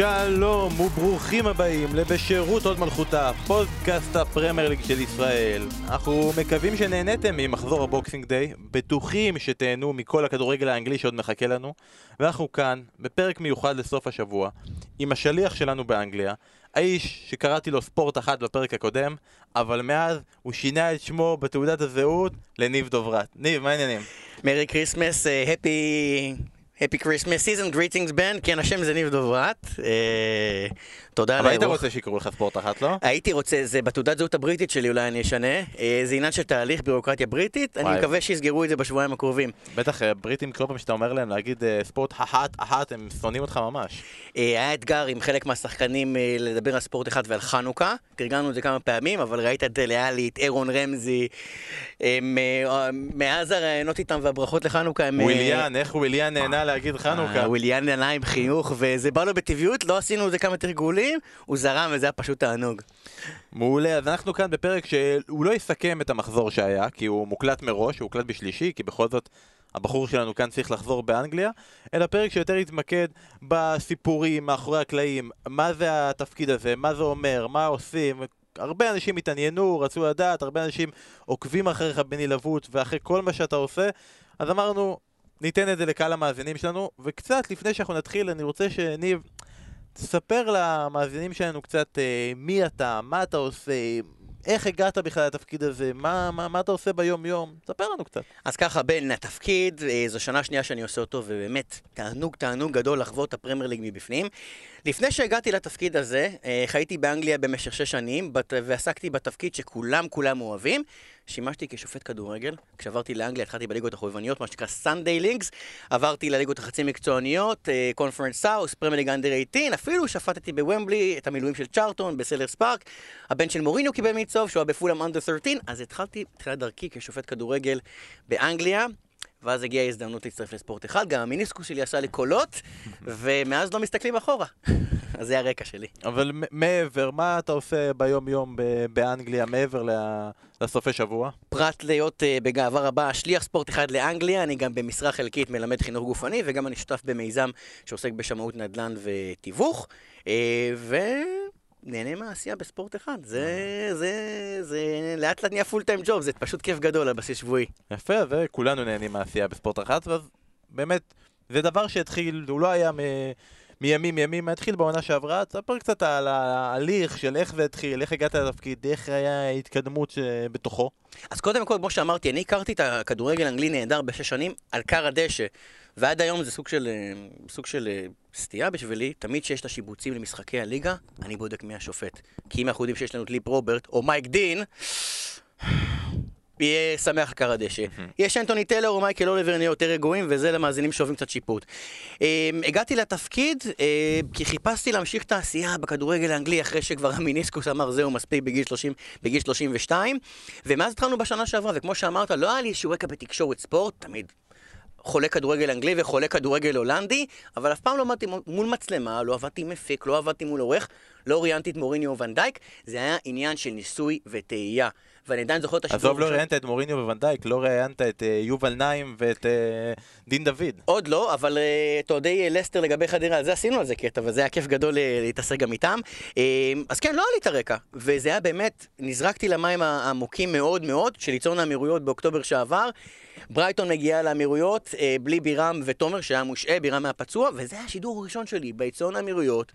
שלום וברוכים הבאים לבשירות הוד מלכותה, פודקאסט הפרמייר ליג של ישראל. אנחנו מקווים שנהניתם ממחזור ה boxing day, בטוחים שתהנו מכל הכדורגל האנגלי שעוד מחכה לנו, ואנחנו כאן, בפרק מיוחד לסוף השבוע, עם השליח שלנו באנגליה, האיש שקראתי לו ספורט אחד בפרק הקודם, אבל מאז הוא שינה את שמו בתעודת הזהות לניב דברת. ניב, מה העניינים? Merry Christmas, הפי... Happy Christmas season, greetings בן, כן השם זה ניב דוברת. אה, תודה על אבל היית האירוח. רוצה שיקראו לך ספורט אחת, לא? הייתי רוצה, זה בתעודת זהות הבריטית שלי אולי אני אשנה. אה, זה עניין של תהליך ביורוקרטיה בריטית, אני. מקווה שיסגרו את זה בשבועיים הקרובים. בטח אה, בריטים כל פעם שאתה אומר להם להגיד ספורט אחת אחת, הם שונאים אותך ממש. היה אתגר עם חלק מהשחקנים לדבר על ספורט אחד ועל חנוכה. תרגלנו את זה כמה פעמים, אבל ראית את דלה עלי, את אירון רמזי. מאז הראיונות איתם והברכות לחנוכה הם... וויליאן, איך וויליאן נהנה להגיד חנוכה? אה, וויליאן עלה עם חיוך, וזה בא לו בטבעיות, לא עשינו את זה כמה תרגולים, הוא זרם וזה היה פשוט תענוג. מעולה, אז אנחנו כאן בפרק שהוא לא יסכם את המחזור שהיה, כי הוא מוקלט מראש, הוא הוקלט בשלישי, כי בכל זאת הבחור שלנו כאן צריך לחזור באנגליה, אלא פרק שיותר יתמקד בסיפורים, מאחורי הקלעים, מה זה התפקיד הזה, מה זה אומר, מה עושים. הרבה אנשים התעניינו, רצו לדעת, הרבה אנשים עוקבים אחריך בנלהבות ואחרי כל מה שאתה עושה, אז אמרנו, ניתן את זה לקהל המאזינים שלנו, וקצת לפני שאנחנו נתחיל, אני רוצה שניב, תספר למאזינים שלנו קצת אה, מי אתה, מה אתה עושה, איך הגעת בכלל לתפקיד הזה, מה, מה, מה אתה עושה ביום-יום, ספר לנו קצת. אז ככה, בין התפקיד, אה, זו שנה שנייה שאני עושה אותו, ובאמת, תענוג, תענוג גדול לחוות את הפרמייר ליג מבפנים. לפני שהגעתי לתפקיד הזה, אה, חייתי באנגליה במשך שש שנים, בת- ועסקתי בתפקיד שכולם כולם אוהבים. שימשתי כשופט כדורגל. כשעברתי לאנגליה התחלתי בליגות החובבניות, מה שנקרא Sunday leagues. עברתי לליגות החצי מקצועניות, Conference South, פרמייר ליג under 18, אפילו שפטתי בוומבלי את המילואים של צ'ארטון בסלהרסט פארק. הבן של מוריניו קיבל מצהוב, שהוא היה בפולהאם under 13, אז התחלתי תחילת דרכי כשופט כדורגל באנגליה. ואז הגיעה ההזדמנות להצטרף לספורט אחד, גם המניסקוס שלי עשה לי קולות, ומאז לא מסתכלים אחורה. אז זה הרקע שלי. אבל מעבר, מה אתה עושה ביום-יום באנגליה, מעבר לסופי שבוע? פרט להיות uh, בגאווה רבה שליח ספורט אחד לאנגליה, אני גם במשרה חלקית מלמד חינוך גופני, וגם אני שותף במיזם שעוסק בשמאות נדל"ן ותיווך, uh, ונהנה מהעשייה בספורט אחד. זה, זה, זה לאט לאט נהיה פול טיים ג'וב, זה פשוט כיף גדול על בסיס שבועי. יפה, וכולנו נהנים מהעשייה בספורט אחת, ואז באמת, זה דבר שהתחיל, הוא לא היה מ... מימים ימים, התחיל בעונה שעברה, תספר קצת על ההליך של איך זה התחיל, איך הגעת לתפקיד, איך היה ההתקדמות שבתוכו. אז קודם כל, כמו שאמרתי, אני הכרתי את הכדורגל האנגלי נהדר בשש שנים על כר הדשא, ועד היום זה סוג של, אה, סוג של אה, סטייה בשבילי. תמיד כשיש את השיבוצים למשחקי הליגה, אני בודק מי השופט. כי אם אנחנו יודעים שיש לנו את ליפ רוברט או מייק דין, יהיה שמח על כר הדשא. יש אנטוני טלר או מייקל אוליבר נהיה יותר רגועים, וזה למאזינים שאוהבים קצת שיפוט. אה, הגעתי לתפקיד אה, כי חיפשתי להמשיך את העשייה בכדורגל האנגלי אחרי שכבר המיניסקוס אמר זהו מספיק בגיל, 30, בגיל 32 ומאז התחלנו בשנה שעברה וכמו שאמרת לא היה לי איזשהו רקע בתקשורת ספורט תמיד חולה כדורגל אנגלי וחולה כדורגל הולנדי, אבל אף פעם לא עמדתי מול מצלמה, לא עבדתי מפיק, לא עבדתי מול עורך, לא ראיינתי את מוריניו וונדייק, זה היה עניין של ניסוי וטעייה. ואני עדיין זוכר את השידור עזוב, לא ראיינת את מוריניו וונדייק, לא ראיינת את אה, יובל נעים ואת אה, דין דוד. עוד לא, אבל אה, אתה יודע, לסטר לגבי חדרה, על זה עשינו על זה קטע, וזה היה כיף גדול להתעסק גם איתם. אז כן, לא היה לי את הרקע, וזה היה באמת, נזרקתי למים העמוקים מאוד מאוד, של ליצור האמירויות באוקטובר שעבר. ברייטון מגיעה לאמירויות בלי בירם ותומר, שהיה מושעה, בירם היה פצוע, וזה היה השידור הראשון שלי, ביציון האמירויות.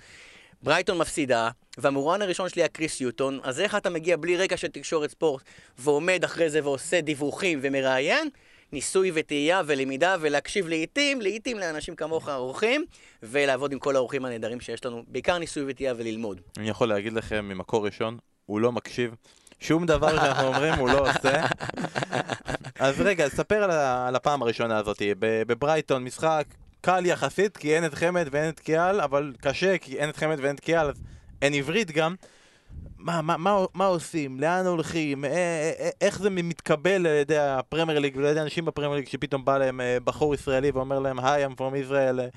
ברייטון מפסידה, והמורן הראשון שלי היה קריס יוטון, אז איך אתה מגיע בלי רקע של תקשורת ספורט, ועומד אחרי זה ועושה דיווחים ומראיין? ניסוי וטעייה ולמידה ולהקשיב לעיתים, לעיתים לאנשים כמוך האורחים, ולעבוד עם כל האורחים הנהדרים שיש לנו, בעיקר ניסוי וטעייה וללמוד. אני יכול להגיד לכם ממקור ראשון, הוא לא מקשיב. שום דבר שאנחנו אומרים הוא לא עושה. אז רגע, ספר על, על הפעם הראשונה הזאת. בברייטון משחק קל יחסית, כי אין את חמד ואין את קיאל, אבל קשה, כי אין את חמד ואין את קיאל, אז אין עברית גם. מה, מה, מה, מה עושים? לאן הולכים? א- א- א- איך זה מתקבל על ידי הפרמייר ליג ועל ידי אנשים בפרמייר ליג שפתאום בא להם אה, בחור ישראלי ואומר להם, היי, I'm from Israel, אה,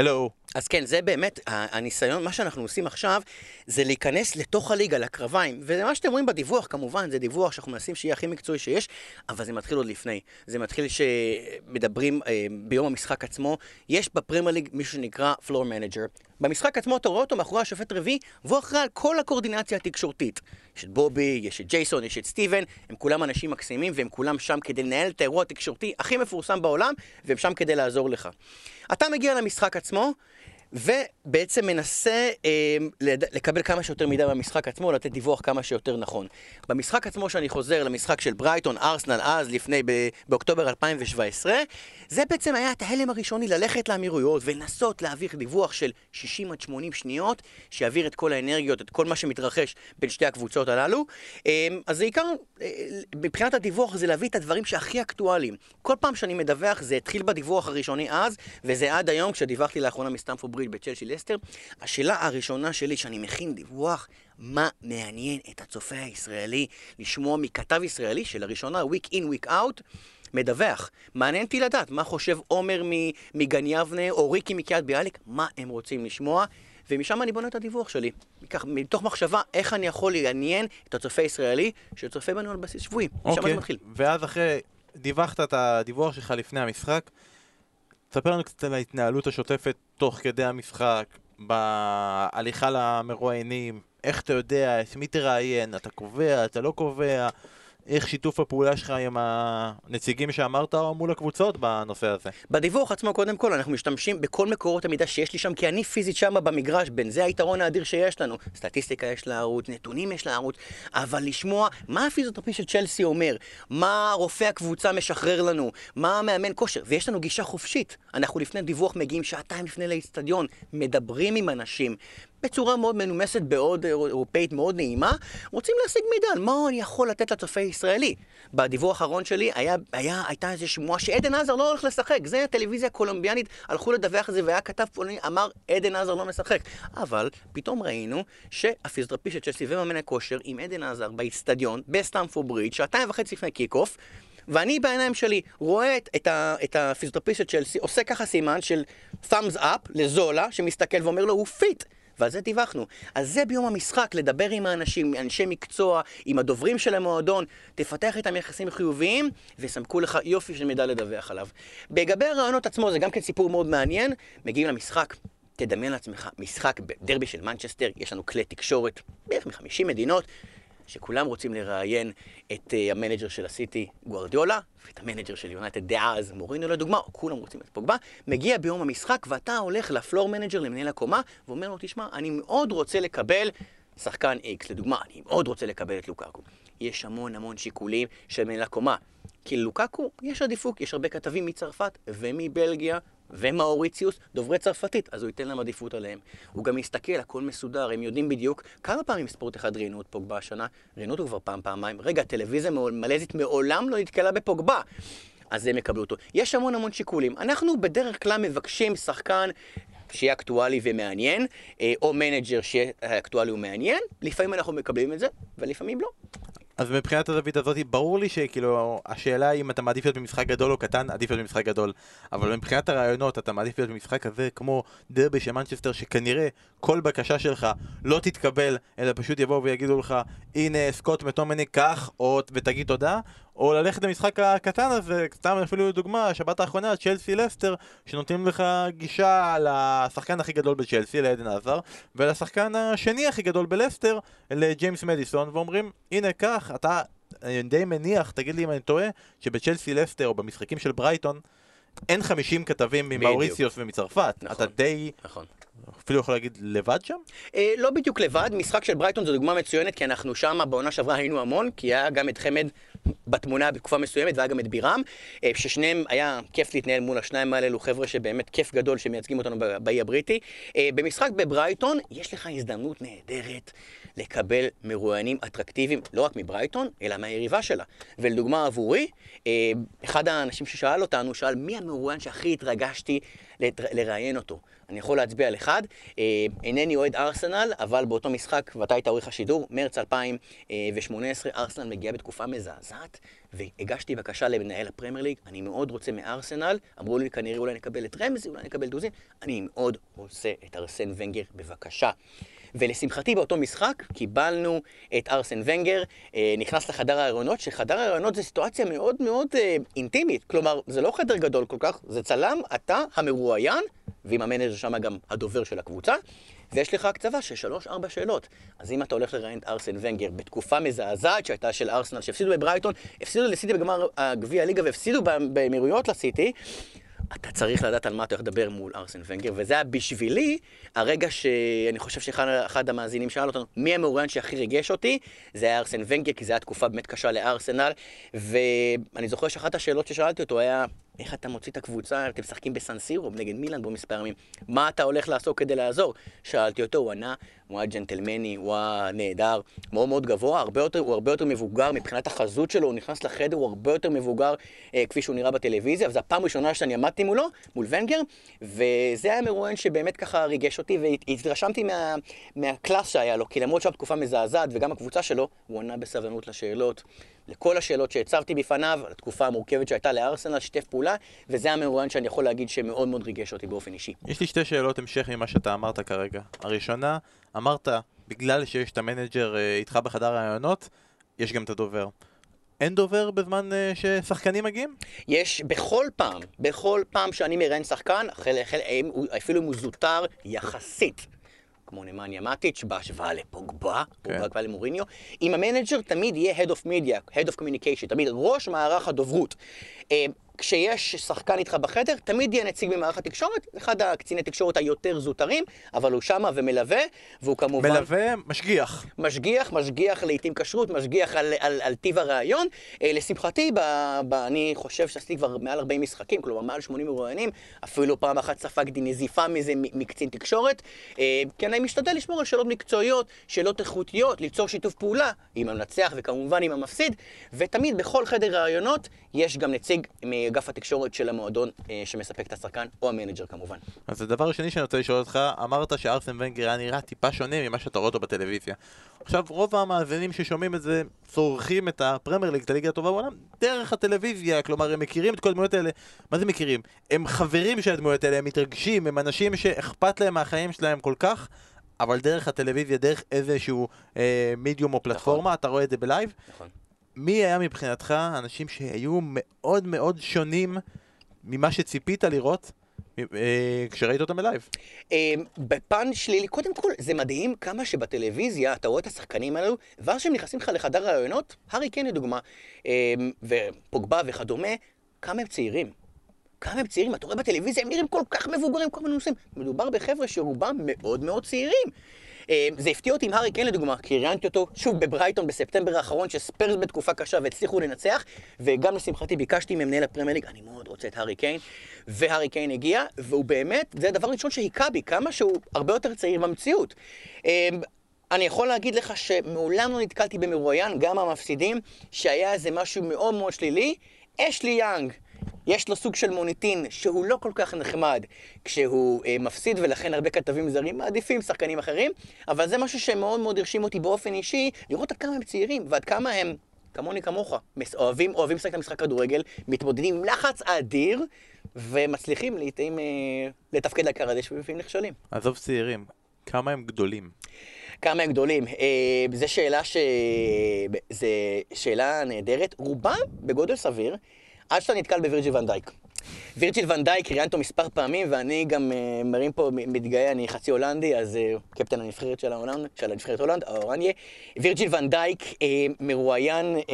hello. אז כן, זה באמת, הניסיון, מה שאנחנו עושים עכשיו, זה להיכנס לתוך הליגה, לקרביים. וזה מה שאתם רואים בדיווח, כמובן, זה דיווח שאנחנו מנסים שיהיה הכי מקצועי שיש, אבל זה מתחיל עוד לפני. זה מתחיל שמדברים אה, ביום המשחק עצמו. יש בפרמייר ליג מישהו שנקרא floor manager. במשחק עצמו אתה רואה אותו מאחורי השופט רביעי, והוא אחראי על כל הקואורדינציה התקשורתית. יש את בובי, יש את ג'ייסון, יש את סטיבן, הם כולם אנשים מקסימים, והם כולם שם כדי לנהל את האירוע התקשורתי הכי מפורסם בעולם, והם שם כדי לעזור לך. אתה מגיע למשחק עצמו, ובעצם מנסה אה, לקבל כמה שיותר מידע במשחק עצמו, לתת דיווח כמה שיותר נכון. במשחק עצמו, שאני חוזר למשחק של ברייטון, ארסנל, אז, לפני, ב- באוקטובר 2017, זה בעצם היה את ההלם הראשוני ללכת לאמירויות ולנסות להעביר דיווח של 60 עד 80 שניות, שיעביר את כל האנרגיות, את כל מה שמתרחש בין שתי הקבוצות הללו. אה, אז זה עיקר, אה, מבחינת הדיווח זה להביא את הדברים שהכי אקטואליים. כל פעם שאני מדווח, זה התחיל בדיווח הראשוני אז, וזה עד היום, כשדיווחתי לאחרונה מסטמפורד ברית בצ'לסי לסטר, השאלה הראשונה שלי, שאני מכין דיווח, מה מעניין את הצופה הישראלי לשמוע מכתב ישראלי שלראשונה, week in, week out, מדווח. מעניין אותי לדעת מה חושב עומר מגן יבנה או ריקי מקריית ביאליק, מה הם רוצים לשמוע. ומשם אני בונה את הדיווח שלי. מכך, מתוך מחשבה איך אני יכול לעניין את הצופה הישראלי שצופה בנו על בסיס שבועי. Okay. משם אני אוקיי. מתחיל. ואז אחרי, דיווחת את הדיווח שלך לפני המשחק, תספר לנו קצת על ההתנהלות השוטפת תוך כדי המשחק, בהליכה למרואיינים, איך אתה יודע, את מי תראיין, אתה קובע, אתה לא קובע, איך שיתוף הפעולה שלך עם הנציגים שאמרת מול הקבוצות בנושא הזה? בדיווח עצמו, קודם כל, אנחנו משתמשים בכל מקורות המידע שיש לי שם, כי אני פיזית שם במגרש, בין זה היתרון האדיר שיש לנו. סטטיסטיקה יש לערוץ, נתונים יש לערוץ, אבל לשמוע מה הפיזיותרפי של צ'לסי אומר, מה רופא הקבוצה משחרר לנו, מה המאמן כושר, ויש לנו גישה חופשית. אנחנו לפני דיווח מגיעים שעתיים לפני לאצטדיון, מדברים עם אנשים, בצורה מאוד מנומסת, בעוד אירופאית מאוד נעימה, רוצים להשיג מידע על מה אני יכול לתת לצופה הישראלי. בדיווח האחרון שלי היה, היה, הייתה איזו שמועה שעדן עזר לא הולך לשחק. זה הטלוויזיה הקולומביאנית, הלכו לדווח על זה והיה כתב פולני, אמר עדן עזר לא משחק. אבל פתאום ראינו שהפיזיותרפיסט של צ'לסי ומאמן הכושר עם עדן עזר באיצטדיון, בסטמפור בריד, שעתיים וחצי לפני קיק אוף, ואני בעיניים שלי רואה את, את, את הפיזיותרפיסט של עושה ככה סימן של thumbs up לזולה, שמסתכל ואומר לו, הוא fit. ועל זה דיווחנו. אז זה ביום המשחק, לדבר עם האנשים, אנשי מקצוע, עם הדוברים של המועדון, תפתח איתם יחסים חיוביים, ויסמכו לך יופי של מידע לדווח עליו. לגבי הראיונות עצמו, זה גם כן סיפור מאוד מעניין. מגיעים למשחק, תדמיין לעצמך, משחק בדרבי של מנצ'סטר, יש לנו כלי תקשורת בערך מ-50 מדינות, שכולם רוצים לראיין את uh, ה manager של הסיטי, גוארדיולה, ואת ה manager של יונייטד דאז, מוריניו לדוגמה, או כולם רוצים את פוגבה, מגיע ביום המשחק ואתה הולך ל floor manager, למנהל הקומה, ואומר לו, תשמע, אני מאוד רוצה לקבל שחקן X, לדוגמה, אני מאוד רוצה לקבל את לוקאקו. יש המון המון שיקולים של מנהל הקומה. כי ללוקאקו יש עדיפות, יש הרבה כתבים מצרפת ומבלגיה ומאוריציוס, דוברי צרפתית, אז הוא ייתן להם עדיפות עליהם. הוא גם יסתכל, הכל מסודר, הם יודעים בדיוק כמה פעמים ספורט אחד ראיינו את פוגבה השנה, ראיינו אותו כבר פעם, פעמיים. רגע, טלוויזיה מלזית מעולם לא נתקלה בפוגבה. אז הם יקבלו אותו. יש המון המון שיקולים. אנחנו בדרך כלל מבקשים שחקן שיהיה אקטואלי ומעניין, אה, או manager שיהיה אקטואלי ומעניין, לפעמים אנחנו מקבלים את זה, ולפעמים לא. אז מבחינת הזווית הזאת, ברור לי שכאילו, השאלה אם אתה מעדיף להיות במשחק גדול או קטן, עדיף להיות במשחק גדול. אבל מבחינת הראיונות, אתה מעדיף להיות במשחק כזה כמו דרבי של מנצ'סטר, שכנראה כל בקשה שלך לא תתקבל, אלא פשוט יבואו ויגידו לך, הנה סקוט מקטומיניי, קח, או ותגיד תודה, או ללכת למשחק הקטן הזה, סתם אפילו דוגמה, השבת האחרונה, צ'לסי לסטר, שנותנים לך גישה לשחקן הכי גדול בצ'לסי, לאדן הזאר, ולשחקן השני הכי גדול בלסטר, לג'יימס מדיסון, ואומרים, הנה קח, אתה די מניח, תגיד לי אם אני טועה, שבצ'לסי לסטר או במשחקים של ברייטון, אין 50 כתבים ממאוריציוס ומצרפת. נכון, אתה די... נכון. אפילו יכול להגיד לבד שם? אה, לא בדיוק לבד, משחק של ברייטון זו דוגמה מצוינת, כי אנחנו שם בעונה שעברה היינו המון, כי היה גם את חמד בתמונה בתקופה מסוימת, והיה גם את בירם, אה, ששניהם היה כיף להתנהל מול השניים האלו, חבר'ה שבאמת כיף גדול שמייצגים אותנו באי הבריטי. אה, במשחק בברייטון, יש לך הזדמנות נהדרת לקבל מרואיינים אטרקטיביים, לא רק מברייטון, אלא מהיריבה שלה. ולדוגמה עבורי, אה, אחד האנשים ששאל אותנו, שאל מי המרואיין שהכי התרגשתי לראיין אותו. אני יכול להצביע על אחד, אה, אינני אוהד ארסנל, אבל באותו משחק, ואתה היית עורך השידור, מרץ 2018, ארסנל מגיעה בתקופה מזעזעת, והגשתי בקשה למנהל הפרמייר ליג, אני מאוד רוצה מארסנל, אמרו לי כנראה אולי נקבל את רמזי, אולי נקבל דוזין, אני מאוד רוצה את ארסן ונגר, בבקשה. ולשמחתי באותו משחק קיבלנו את ארסן ונגר, אה, נכנס לחדר הראיונות, שחדר הראיונות זה סיטואציה מאוד מאוד אה, אינטימית, כלומר זה לא חדר גדול כל כך, זה צלם, אתה המרואיין ועם ה manager שם גם הדובר של הקבוצה, ויש לך הקצבה של שלוש-ארבע שאלות. אז אם אתה הולך לראיין את ארסן ונגר בתקופה מזעזעת שהייתה של ארסנל, שהפסידו בברייטון, הפסידו לסיטי בגמר גביע הליגה והפסידו באמירויות לסיטי, אתה צריך לדעת על מה אתה הולך לדבר מול ארסן ונגר, וזה היה בשבילי הרגע שאני חושב שאחד המאזינים שאל אותנו, מי המאוריין שהכי ריגש אותי? זה היה ארסן ונגר, כי זו הייתה תקופה באמת קשה לארסנל, ואני זוכר שאחת השאלות ששאלתי אותו היה, איך אתה מוציא את הקבוצה, אתם משחקים בסנסירו נגד מילאן בו מספר ימים, מה אתה הולך לעשות כדי לעזור? שאלתי אותו, הוא ענה, הוא היה ג'נטלמני, הוא היה נהדר, מאוד מאוד גבוה, הרבה יותר, הוא הרבה יותר מבוגר מבחינת החזות שלו, הוא נכנס לחדר, הוא הרבה יותר מבוגר אה, כפי שהוא נראה בטלוויזיה, וזו הפעם הראשונה שאני עמדתי מולו, מול ונגר, וזה היה מרואיין שבאמת ככה ריגש אותי, והתרשמתי מה, מה class שהיה לו, כי למרות שהייתה תקופה מזעזעת, וגם הקבוצה שלו, הוא ענה בסבלנות לשאלות. לכל השאלות שהצבתי בפניו, על התקופה המורכבת שהייתה לארסנל, שיתף פעולה, וזה המרואיין שאני יכול להגיד שמאוד מאוד ריגש אותי באופן אישי. יש לי שתי שאלות המשך ממה שאתה אמרת כרגע. הראשונה, אמרת, בגלל שיש את ה manager אה, איתך בחדר ראיונות, יש גם את הדובר. אין דובר בזמן uh, ששחקנים מגיעים? יש בכל פעם, בכל פעם שאני מראיין שחקן, אפילו אם הוא זוטר יחסית כמו נמניה מאטיץ', בהשוואה לפוגבה, כן. או בהשוואה למוריניו, עם ה manager תמיד יהיה Head of Media, Head of Communication, תמיד ראש מערך הדוברות. כשיש שחקן איתך בחדר, תמיד יהיה נציג במערך התקשורת, אחד הקציני תקשורת היותר זוטרים, אבל הוא שמה ומלווה, והוא כמובן... מלווה, משגיח. משגיח, משגיח לעיתים כשרות, משגיח על, על, על טיב הרעיון. אה, לשמחתי, ב, ב, אני חושב שעשיתי כבר מעל 40 משחקים, כלומר מעל 80 מרואיינים, אפילו פעם אחת ספגתי נזיפה מזה מקצין תקשורת, אה, כי אני משתדל לשמור על שאלות מקצועיות, שאלות איכותיות, ליצור שיתוף פעולה עם המנצח וכמובן עם המפסיד, ותמיד בכל חדר רעיונות יש גם נציג מאגף התקשורת של המועדון אה, שמספק את השחקן, או המנג'ר כמובן. אז הדבר השני שאני רוצה לשאול אותך, אמרת שארסן ונגר היה נראה טיפה שונה ממה שאתה רואה אותו בטלוויזיה. עכשיו, רוב המאזינים ששומעים את זה צורכים את הפרמייר ליג, את הליגה הטובה בעולם, דרך הטלוויזיה, כלומר הם מכירים את כל הדמויות האלה. מה זה מכירים? הם חברים של הדמויות האלה, הם מתרגשים, הם אנשים שאכפת להם מהחיים שלהם כל כך. אבל דרך הטלוויזיה, דרך איזשהו אה, מידיום או פלטפורמה, נכון. אתה רואה את זה ב live. נכון. מי היה מבחינתך אנשים שהיו מאוד מאוד שונים ממה שציפית לראות אה, כשראית אותם בלייב? אה, בפן שלילי, קודם כל, זה מדהים כמה שבטלוויזיה אתה רואה את השחקנים האלו, ואז כשהם נכנסים לך לחדר ראיונות, הארי קיין לדוגמה, אה, ופוגבה וכדומה, כמה הם צעירים. כמה הם צעירים, אתה רואה בטלוויזיה, הם נראים כל כך מבוגרים, כל מיני נושאים. מדובר בחבר'ה שרובם מאוד מאוד צעירים. אה, זה הפתיע אותי עם הארי קיין לדוגמה, כי ראיינתי אותו שוב בברייטון בספטמבר האחרון, שספרס בתקופה קשה והצליחו לנצח, וגם לשמחתי ביקשתי ממנהל הפרמייר ליג, אני מאוד רוצה את הארי קיין, והארי קיין הגיע, והוא באמת, זה הדבר הראשון שהיכה בי, כמה שהוא הרבה יותר צעיר במציאות. אה, אני יכול להגיד לך שמעולם לא נתקלתי במרואיין, גם המפסידים, שהיה איזה משהו מאוד מאוד שלילי. אשלי יאנג, יש לו סוג של מוניטין שהוא לא כל כך נחמד כשהוא אה, מפסיד, ולכן הרבה כתבים זרים מעדיפים שחקנים אחרים, אבל זה משהו שמאוד מאוד הרשים אותי באופן אישי, לראות עד כמה הם צעירים ועד כמה הם, כמוני כמוך, אוהבים, אוהבים לשחק את המשחק כדורגל, מתמודדים עם לחץ אדיר, ומצליחים לעיתים אה, לתפקד על כר הדשא ולפעמים נכשלים. עזוב צעירים, כמה הם גדולים? כמה הם גדולים. אה, זו שאלה ש... זו שאלה נהדרת. רובם בגודל סביר. עד שאתה נתקל בווירג'יל ונדייק. וירג'יל ונדייק ראיינתי אותו מספר פעמים, ואני גם uh, מרים פה, מתגאה, אני חצי הולנדי, אז אה, קפטן הנבחרת של ההולנד, של הנבחרת הולנד, האורניה. וירג'יל ונדייק uh, מרואיין uh,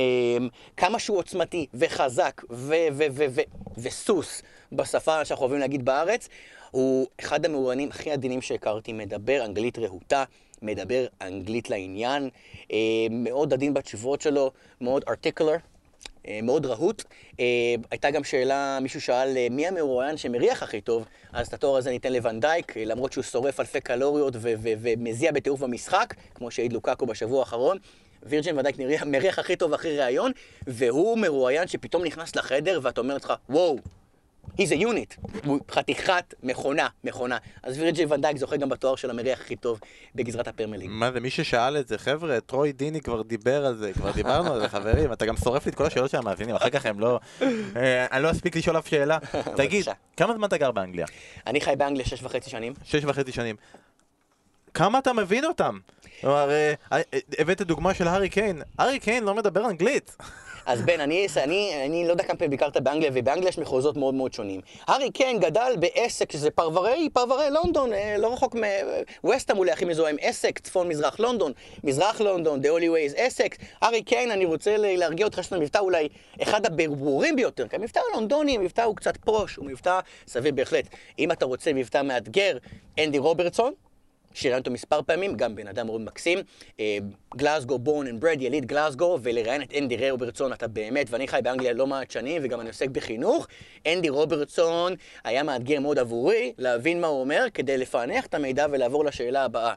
כמה שהוא עוצמתי וחזק וסוס בשפה שאנחנו אוהבים להגיד בארץ. הוא אחד המרואיינים הכי עדינים שהכרתי, מדבר אנגלית רהוטה. מדבר אנגלית לעניין, מאוד עדין בתשובות שלו, מאוד ארטיקולר, אה, מאוד רהוט. אה, הייתה גם שאלה, מישהו שאל אה, מי המרואיין שמריח הכי טוב, אז את התואר הזה ניתן לוונדייק, למרות שהוא שורף אלפי קלוריות ומזיע בטירוף במשחק, כמו שהעיד לוקקו בשבוע האחרון. וירג'ין ודייק מריח הכי טוב אחרי ראיון, והוא מרואיין שפתאום נכנס לחדר ואתה אומר לך, וואו, he's a unit, הוא חתיכת מכונה, מכונה. אז וירג'יל ונדייק זוכה גם בתואר של המריח הכי טוב בגזרת הפרמייליג. מה זה, מי ששאל את זה, חבר'ה, טרוי דיני כבר דיבר על זה, כבר דיברנו על זה, חברים, אתה גם שורף לי את כל השאלות של המאזינים, אחר כך הם לא... אה, אני לא אספיק לשאול אף שאלה. תגיד, כמה זמן אתה גר באנגליה? אני חי באנגליה שש וחצי שנים. שש וחצי שנים. כמה אתה מבין אותם? כלומר, אה, אה, הבאת דוגמה של הארי קיין, הארי קיין לא מדבר אנגלית. אז בן, אני, אני, אני לא יודע כמה פעמים ביקרת באנגליה, ובאנגליה יש מחוזות מאוד מאוד שונים. הארי קיין גדל בעסק, שזה פרברי, פרברי לונדון, אה, לא רחוק מווסטהאם אולי הכי מזוהה עם עסק, צפון מזרח לונדון, מזרח לונדון, The Holy Ways עסק. הארי קיין, אני רוצה להרגיע אותך שיש לנו מבטא אולי אחד הברורים ביותר, כי המבטא הלונדוני, המבטא הוא קצת פוש, הוא מבטא סביר בהחלט. אם אתה רוצה מבטא מאתגר, אנדי רוברטסון, שראיינתי אותו מספר פעמים, גם בן אדם מאוד מקסים. גלאזגו, born and bred, יליד גלאזגו, ולראיין את אנדי רוברטסון, אתה באמת, ואני חי באנגליה לא מעט שנים, וגם אני עוסק בחינוך. אנדי רוברטסון היה מאתגר מאוד עבורי להבין מה הוא אומר, כדי לפענח את המידע ולעבור לשאלה הבאה.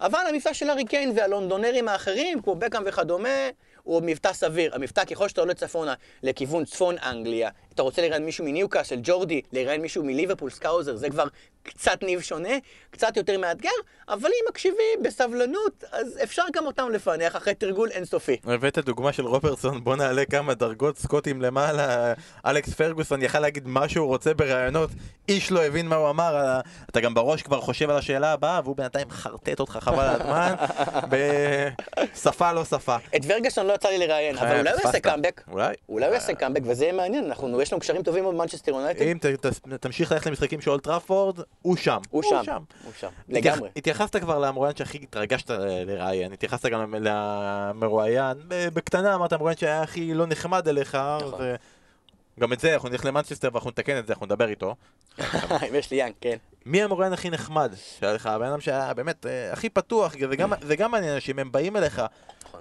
אבל המבטא של הארי קיין והלונדונרים האחרים, כמו בקאם וכדומה, הוא מבטא סביר. המבטא, ככל שאתה עולה צפונה לכיוון צפון אנגליה, אתה רוצה לראיין מישהו מניוקאסל, Geordie, לראיין מישהו מליברפול, Scouser, זה כבר קצת ניב שונה, קצת יותר מאתגר, אבל אם מקשיבים בסבלנות, אז אפשר גם אותם לפענח אחרי תרגול אינסופי. הבאת דוגמה של רוברטסון, בוא נעלה כמה דרגות סקוטים למעלה. אלכס פרגוסון יכל להגיד מה שהוא רוצה בראיונות, איש לא הבין מה הוא אמר, אתה גם בראש כבר חושב על השאלה הבאה, והוא בינתיים חרטט אותך חבל על הזמן, בשפה לא שפה. את פרגוסון לא יצא לי לראיין, אבל אולי הוא יעשה קאמבק. אולי. אולי הוא יעשה קאמבק, וזה יהיה מעניין, אנחנו, יש לנו קשרים טובים מאוד מנצ'סטר יונייטד. אם תמשיך ללכת למשחקים של אולד טראפורד, הוא שם. הוא שם. הוא שם. לגמרי. התייחסת כבר למרואיין שהכי התרגשת לראיין, התייחסת גם למרואיין, בקטנה אמרת המרואיין שהיה הכי לא נחמד אליך. נכון. גם את זה, אנחנו נלך למנצ'סטר ואנחנו נתקן את זה, אנחנו נדבר איתו. אשלי יאנג, כן. מי המרואיין הכי נחמד שהיה לך? הבן אדם שהיה באמת אה, הכי פתוח, זה גם מעניין אנשים, הם באים אליך.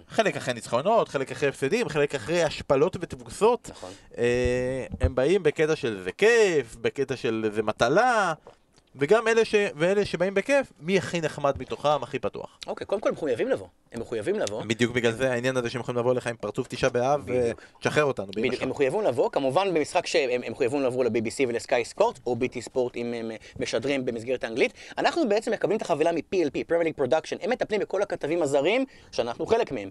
נכון. חלק אחרי ניצחונות, חלק אחרי הפסדים, חלק אחרי השפלות ותבוסות. נכון. אה, הם באים בקטע של זה כיף, בקטע של זה מטלה. וגם אלה, ש... ואלה שבאים בכיף, מי הכי נחמד מתוכם, הכי פתוח. אוקיי, קודם כל הם מחויבים לבוא. הם מחויבים לבוא. בדיוק בגלל זה העניין הזה שהם יכולים לבוא אליך עם פרצוף תשעה באב ותשחרר אותנו. בדיוק, הם מחויבים לבוא, כמובן במשחק שהם מחויבים לבוא ל-BBC ול-Sky ספורט, או BT ספורט אם הם משדרים במסגרת האנגלית. אנחנו בעצם מקבלים את החבילה מ-PLP, Premier League Production, הם מטפלים בכל הכתבים הזרים, שאנחנו חלק מהם.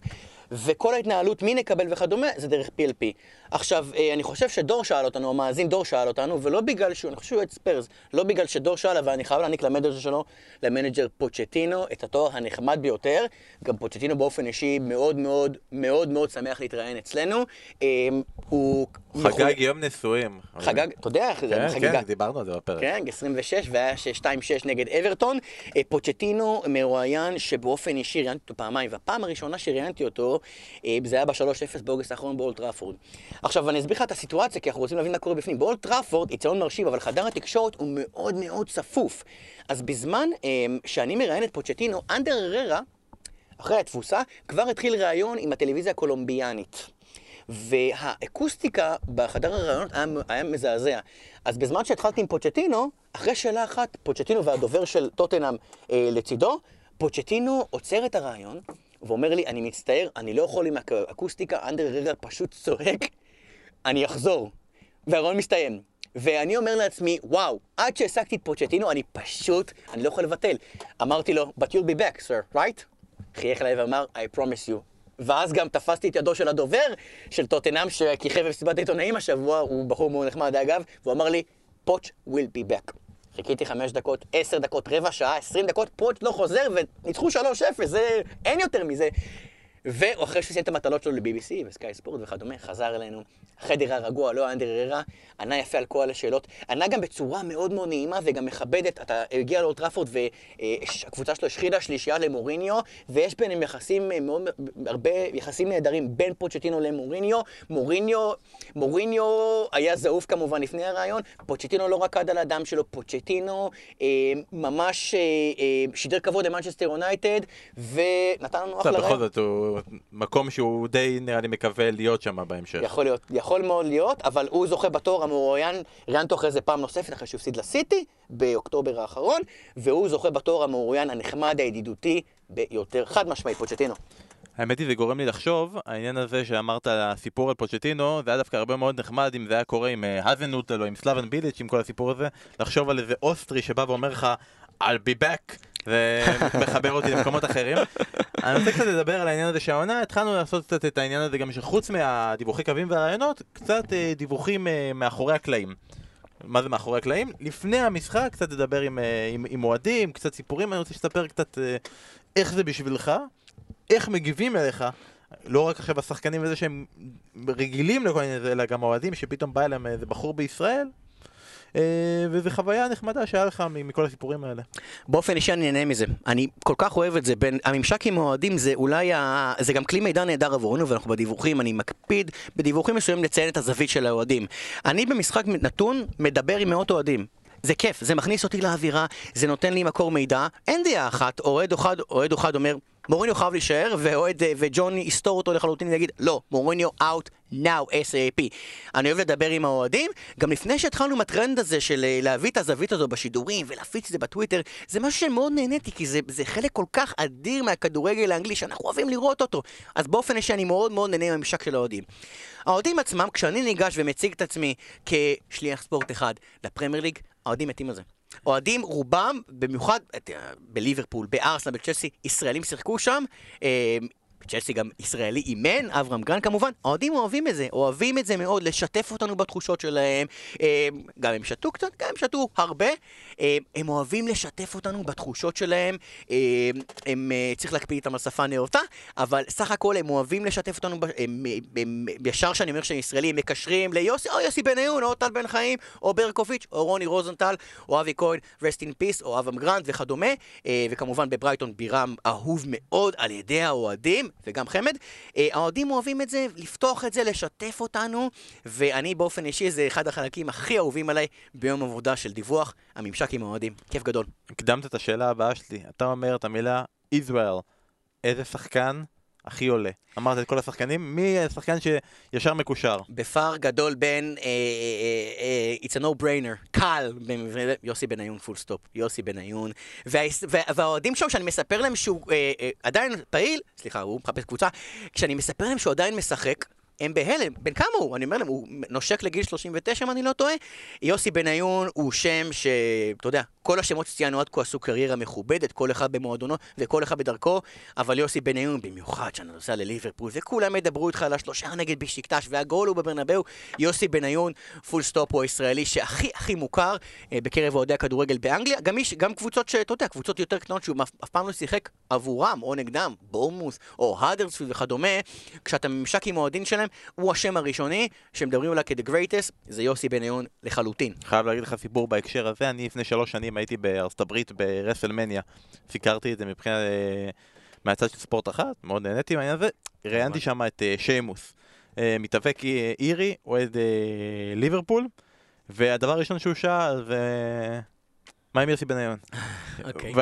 וכל ההתנהלות, מי נקבל וכדומה, זה דרך PLP. עכשיו, אה, אני חושב שדור שאל אותנו, המאזין דור שאל אותנו, ולא בגלל שהוא, אני חושב שהוא אוהד ספרס, לא בגלל שדור שאל, אבל אני חייב להעניק למנג'ר שלו, למנג'ר פוצ'טינו, את התואר הנחמד ביותר. גם פוצ'טינו באופן אישי מאוד מאוד מאוד מאוד שמח להתראיין אצלנו. אמ, הוא... חגג יום נשואים. חגג, אתה יודע איך זה חגיגה. כן, כן, דיברנו על זה בפרק. כן, 26, והיה 2-6 נגד אברטון. אה, פוצ'טינו מרואיין שבאופן אישי ראיינתי אותו פעמיים, והפעם הראשונה שראיינתי אותו, אה, זה היה ב-3-0 באוגוסט האחרון באולטראפורד. עכשיו, אני אסביר לך את הסיטואציה, כי אנחנו רוצים להבין מה קורה בפנים. באולטראפורד, יציון מרשים, אבל חדר התקשורת הוא מאוד מאוד צפוף. אז בזמן אה, שאני מראיין את פוצ'טינו, אנדר אררה, אחרי התפוסה, כבר התחיל ראיון עם הטלוויזיה הקולומביאנית. והאקוסטיקה בחדר הראיונות היה, היה מזעזע. אז בזמן שהתחלתי עם פוצ'טינו, אחרי שאלה אחת, פוצ'טינו והדובר של טוטנאם אה, לצידו, פוצ'טינו עוצר את הרעיון ואומר לי, אני מצטער, אני לא יכול עם האקוסטיקה, אנדר רגע פשוט צועק, אני אחזור. והרעיון מסתיים. ואני אומר לעצמי, וואו, עד שהעסקתי את פוצ'טינו, אני פשוט, אני לא יכול לבטל. אמרתי לו, but you'll be back, sir, right? חייך אליי ואמר, I promise you. ואז גם תפסתי את ידו של הדובר של טוטנאם, שכיכב במסיבת העיתונאים השבוע, הוא בחור מאוד נחמד אגב, והוא אמר לי, פוץ' will be back. חיכיתי חמש דקות, עשר דקות, רבע שעה, עשרים דקות, פוץ' לא חוזר, וניצחו שלוש אפס, זה... אין יותר מזה. ואחרי שהוא סיים את המטלות שלו ל-BBC וסקאי ספורט וכדומה, חזר אלינו. חדר הרגוע, לא אנדר אררה, ענה יפה על כל השאלות. ענה גם בצורה מאוד מאוד נעימה וגם מכבדת. אתה הגיע לאולטראפורד והקבוצה שלו השחילה שלישייה למוריניו, ויש ביניהם יחסים מאוד, הרבה יחסים נהדרים בין פוצ'טינו למוריניו. מוריניו, מוריניו היה זעוף כמובן לפני הרעיון, פוצ'טינו לא רקד על הדם שלו, פוצ'טינו אה, ממש אה, אה, שידר כבוד למנצ'סטר יונייטד, ונתן לנו אחלה רעיון. בכל זאת הוא מקום שהוא די נראה לי מקווה להיות שם בהמשך. יכול להיות, יכול מאוד להיות, אבל הוא זוכה בתואר המרואיין, ראיין אותו אחרי זה פעם נוספת, אחרי שהוא הפסיד לסיטי, באוקטובר האחרון, והוא זוכה בתואר המרואיין הנחמד, הידידותי ביותר, חד משמעית, פוצ'טינו. האמת היא זה גורם לי לחשוב, העניין הזה שאמרת הסיפור על פוצ'טינו, זה היה דווקא הרבה מאוד נחמד אם זה היה קורה עם האזנהוטל או עם סלאבן ביליץ' עם כל הסיפור הזה, לחשוב על איזה אוסטרי שבא ואומר לך I'll be back ומחבר אותי למקומות אחרים. אני רוצה קצת לדבר על העניין הזה שהעונה, התחלנו לעשות קצת את העניין הזה גם שחוץ מהדיווחי קווים והראיונות, קצת אה, דיווחים אה, מאחורי הקלעים. מה זה מאחורי הקלעים? לפני המשחק קצת לדבר עם, אה, עם, עם אוהדים, קצת סיפורים, אני רוצה שתספר קצת איך זה בשבילך, איך מגיבים אליך לא רק עכשיו השחקנים וזה שהם רגילים לכל מיני זה, אלא גם האוהדים שפתאום בא אליהם איזה בחור בישראל. אה, וזו חוויה נחמדה שהיה לך מכל הסיפורים האלה. באופן אישי אני נהנה מזה. אני כל כך אוהב את זה. בין, הממשק עם האוהדים זה אולי, ה... זה גם כלי מידע נהדר עבורנו, ואנחנו בדיווחים, אני מקפיד בדיווחים מסוימים לציין את הזווית של האוהדים. אני במשחק נתון מדבר עם מאות אוהדים. זה כיף, זה מכניס אותי לאווירה, זה נותן לי מקור מידע. אין דעה אחת, אוהד אחד, אוהד אחד אומר, מוריניו חייב להישאר, ואוהד אה, וג'ון יסתור אותו לחלוטין ויגיד, לא, מוריניו out now, SAP. אני אוהב לדבר עם האוהדים, גם לפני שהתחלנו עם הטרנד הזה של אה, להביא את הזווית הזו בשידורים ולהפיץ את זה בטוויטר, זה משהו שמאוד נהניתי, כי זה, זה חלק כל כך אדיר מהכדורגל האנגלי, שאנחנו אוהבים לראות אותו. אז באופן אישי אני מאוד מאוד נהנה מהממשק של האוהדים. האוהדים עצמם, כשאני ניגש ומציג את עצמי כשליח ספורט אחד לפרמייר ליג, האוהדים מתים על זה. אוהדים, רובם, במיוחד אה, בליברפול, בארסנל, בצ'לסי, ישראלים שיחקו שם. צ'לסי גם ישראלי אימן, אברהם גרן כמובן, האוהדים אוהבים את זה, אוהבים את זה מאוד, לשתף אותנו בתחושות שלהם, אה, גם הם שתו קצת, גם הם שתו הרבה, אה, הם אוהבים לשתף אותנו בתחושות שלהם, אה, הם, צריך להקפיד איתם על שפה נאותה, אבל סך הכל הם אוהבים לשתף אותנו, ישר שאני אומר שהם ישראלים, מקשרים ליוסי, או יוסי בניון, או טל בן חיים, או ברקוביץ', או רוני רוזנטל, או אבי כהן, רסט אין פיס, או אברהם גרנט וכדומה, וכמובן בברייטון בירם אהוב מאוד על ידי האוהדים, וגם חמד. אה, האוהדים אוהבים את זה, לפתוח את זה, לשתף אותנו, ואני באופן אישי, זה אחד החלקים הכי אהובים עליי ביום עבודה של דיווח, הממשק עם האוהדים. כיף גדול. הקדמת את השאלה הבאה שלי. אתה אומר את המילה Israel. איזה שחקן הכי עולה? אמרת את כל השחקנים, מי השחקן שישר מקושר? בפער גדול בין, אה, אה, אה, it's a no brainer, קל, יוסי בניון full stop, יוסי בניון, וה- וה- והאוהדים שם, שאני מספר להם שהוא אה, אה, עדיין פעיל, סליחה, הוא מחפש קבוצה, כשאני מספר להם שהוא עדיין משחק, הם בהלם, בן כמה הוא? אני אומר להם, הוא נושק לגיל 39 אם אני לא טועה. יוסי בניון הוא שם שאתה יודע, כל השמות שציינו עד כה עשו קריירה מכובדת, כל אחד במועדונו וכל אחד בדרכו, אבל יוסי בניון, במיוחד כשאני נוסע לליברפול, וכולם ידברו איתך על השלושה נגד בשיקטש, והגול ההוא בברנבאו, יוסי בניון, full stop הוא הישראלי שהכי הכי מוכר אה, בקרב אוהדי הכדורגל באנגליה, גם, איש, גם קבוצות שאתה יודע, קבוצות יותר קטנות שהוא אף, אף פעם לא שיחק עבורם, או נגדם, בורנמות', או האדרספילד וכדומה, כשאתה ממשק עם האוהדים שלהם, הוא השם הראשוני, שמדברים עליו כ-the greatest, זה יוסי בניון לחלוטין. חייב להגיד לך סיפור בהקשר הזה, אני לפני שלוש שנים הייתי בארצות הברית ברסלמניה, סיקרתי את זה מבחינת, אה, מהצד של ספורט אחת, מאוד נהניתי מהעניין הזה, ראיינתי שם את אה, שיימוס, אה, מתאבק אירי, אוהד ליברפול, והדבר הראשון שהוא שאל זה מה עם יוסי בניון? אוקיי.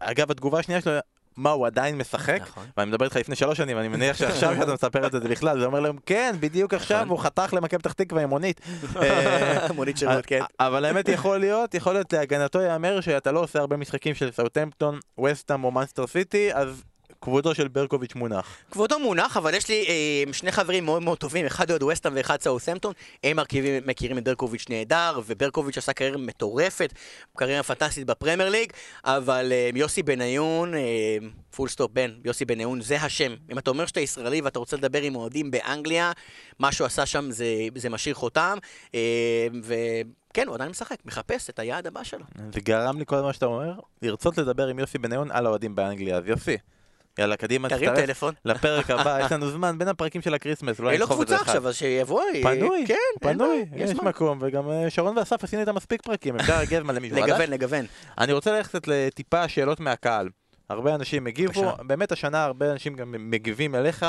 ואגב התגובה השנייה שלו, מה הוא עדיין משחק? נכון. ואני מדבר איתך לפני שלוש שנים, אני מניח שעכשיו שאתה מספר את זה זה בכלל, זה אומר להם, כן, בדיוק עכשיו, נכון. הוא חתך למכבי פתח תקווה עם מונית. אה, מונית שירות, כן. אבל האמת יכול להיות, יכול להיות להגנתו ייאמר שאתה לא עושה הרבה משחקים של סאוטהמפטון, וסטאם או מנסטר סיטי, אז כבודו של ברקוביץ' מונח. כבודו מונח, אבל יש לי אה, שני חברים מאוד מאוד טובים, אחד אוהד ווסטהאם ואחד סאוסמפטון. הם מרכיבים, מכירים את ברקוביץ' נהדר, וברקוביץ' עשה קריירה מטורפת, קריירה פנטסטית בפרמייר ליג, אבל אה, יוסי בניון, אה, full stop בן, יוסי בניון, זה השם. אם אתה אומר שאתה ישראלי ואתה רוצה לדבר עם אוהדים באנגליה, מה שהוא עשה שם זה, זה משאיר חותם, אה, וכן, הוא עדיין משחק, מחפש את היעד הבא שלו. זה גרם לי כל מה שאתה אומר, לרצות לדבר עם יוסי בניון על האוהדים באנגליה, אז יוסי. יאללה, קדימה, תרים טלפון. לפרק הבא, יש לנו זמן בין הפרקים של הקריסמס, אולי אין לו קבוצה. עכשיו, אז שיבוא. פנוי, כן, פנוי, יש. מקום, וגם אה, שרון ואסף עשינו איתם מספיק פרקים, אפשר להגיע זמן למישהו חדש. לגוון, לגוון. אני רוצה ללכת לטיפה שאלות מהקהל. הרבה אנשים הגיבו. באמת השנה הרבה אנשים גם מגיבים אליך,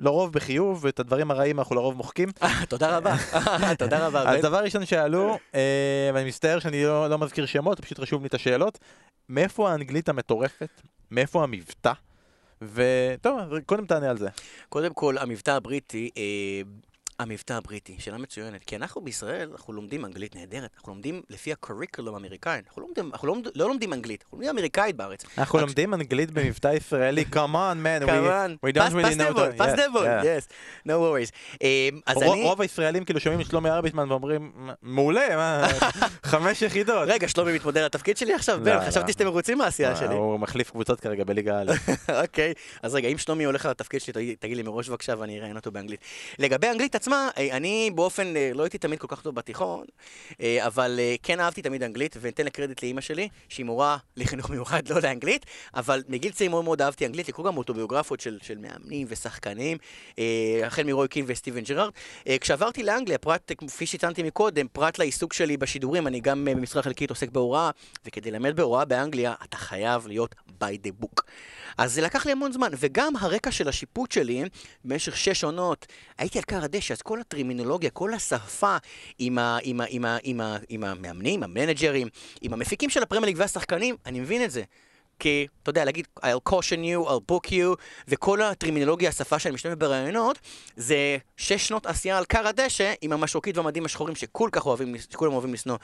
לרוב בחיוב, ואת הדברים הרעים אנחנו לרוב מוחקים. תודה רבה. תודה רבה. אז. דבר ראשון שאלו, אה, ואני מצטער שאני לא לא מזכיר שמות, פשוט רשום לי את השאלות, מאיפה האנגלית המטורפת? מאיפה המבטא? וטוב, קודם תענה על זה. קודם כל, המבטא הבריטי, אה, המבטא הבריטי, שאלה מצוינת, כי אנחנו בישראל, אנחנו לומדים אנגלית נהדרת, אנחנו לומדים לפי הקוריקולום האמריקאי, אנחנו לא לומדים, אנחנו לא, לומד- לא לומדים אנגלית, אנחנו לומדים אמריקאית בארץ. אנחנו רק- לומדים אנגלית במבטא ישראלי, come on man, we- כמובן, we don't pass- really pass know the ball, yeah. yes, no worries. אה, אז רוב- אני... רוב הישראלים כאילו שומעים את שלומי ארביטמן ואומרים, מעולה, מה, חמש יחידות. רגע, שלומי מתמודד על התפקיד שלי עכשיו? לא, בן, לא. חשבתי שאתם מרוצים מהעשייה שלי. הוא מחליף קבוצות כרגע בליגה א'. אוקיי, אז רגע, אם שלומי הולך על התפקיד שלי, תגיד- לי מראש בבקשה ואני אראיין אותו באנגלית. לגבי האנגלית עצמה, אה, אני באופן, אה, לא הייתי תמיד כל כך טוב בתיכון, אה, אבל כן אהבתי תמיד אנגלית, ואתן קרדיט לאימא שלי, שהיא מורה לחינוך מיוחד, לא לאנגלית, אבל מגיל צעיר מאוד מאוד אהבתי אנגלית, לקרוא גם אוטוביוגרפיות של, של מאמנים ושחקנים, החל מרוי קין וסטיבן ג'רארד. כשעברתי לאנגליה, פרט, כפי שציינתי מקודם, פרט לעיסוק שלי בשידורים, אני גם במשרה חלקית עוסק בהוראה, וכדי ללמד בהוראה באנגליה, אתה חייב להיות by the book. אז זה לקח לי המון זמן, וגם הרקע של השיפוט שלי, במשך שש עונות, הייתי על קר הדשא, אז כל הטרמינולוגיה, כל השפה עם, ה, עם, ה, עם, ה, עם, ה, עם המאמנים, המנג'רים, עם המפיקים של הפרמייר ליג והשחקנים, אני מבין את זה. כי, אתה יודע, להגיד, I'll caution you, I'll book you, וכל הטרמינולוגיה, השפה שאני משתמש בראיונות, זה שש שנות עשייה על קר הדשא עם המשרוקית והמדים השחורים שכל כך אוהבים, שכולם אוהבים לשנוא.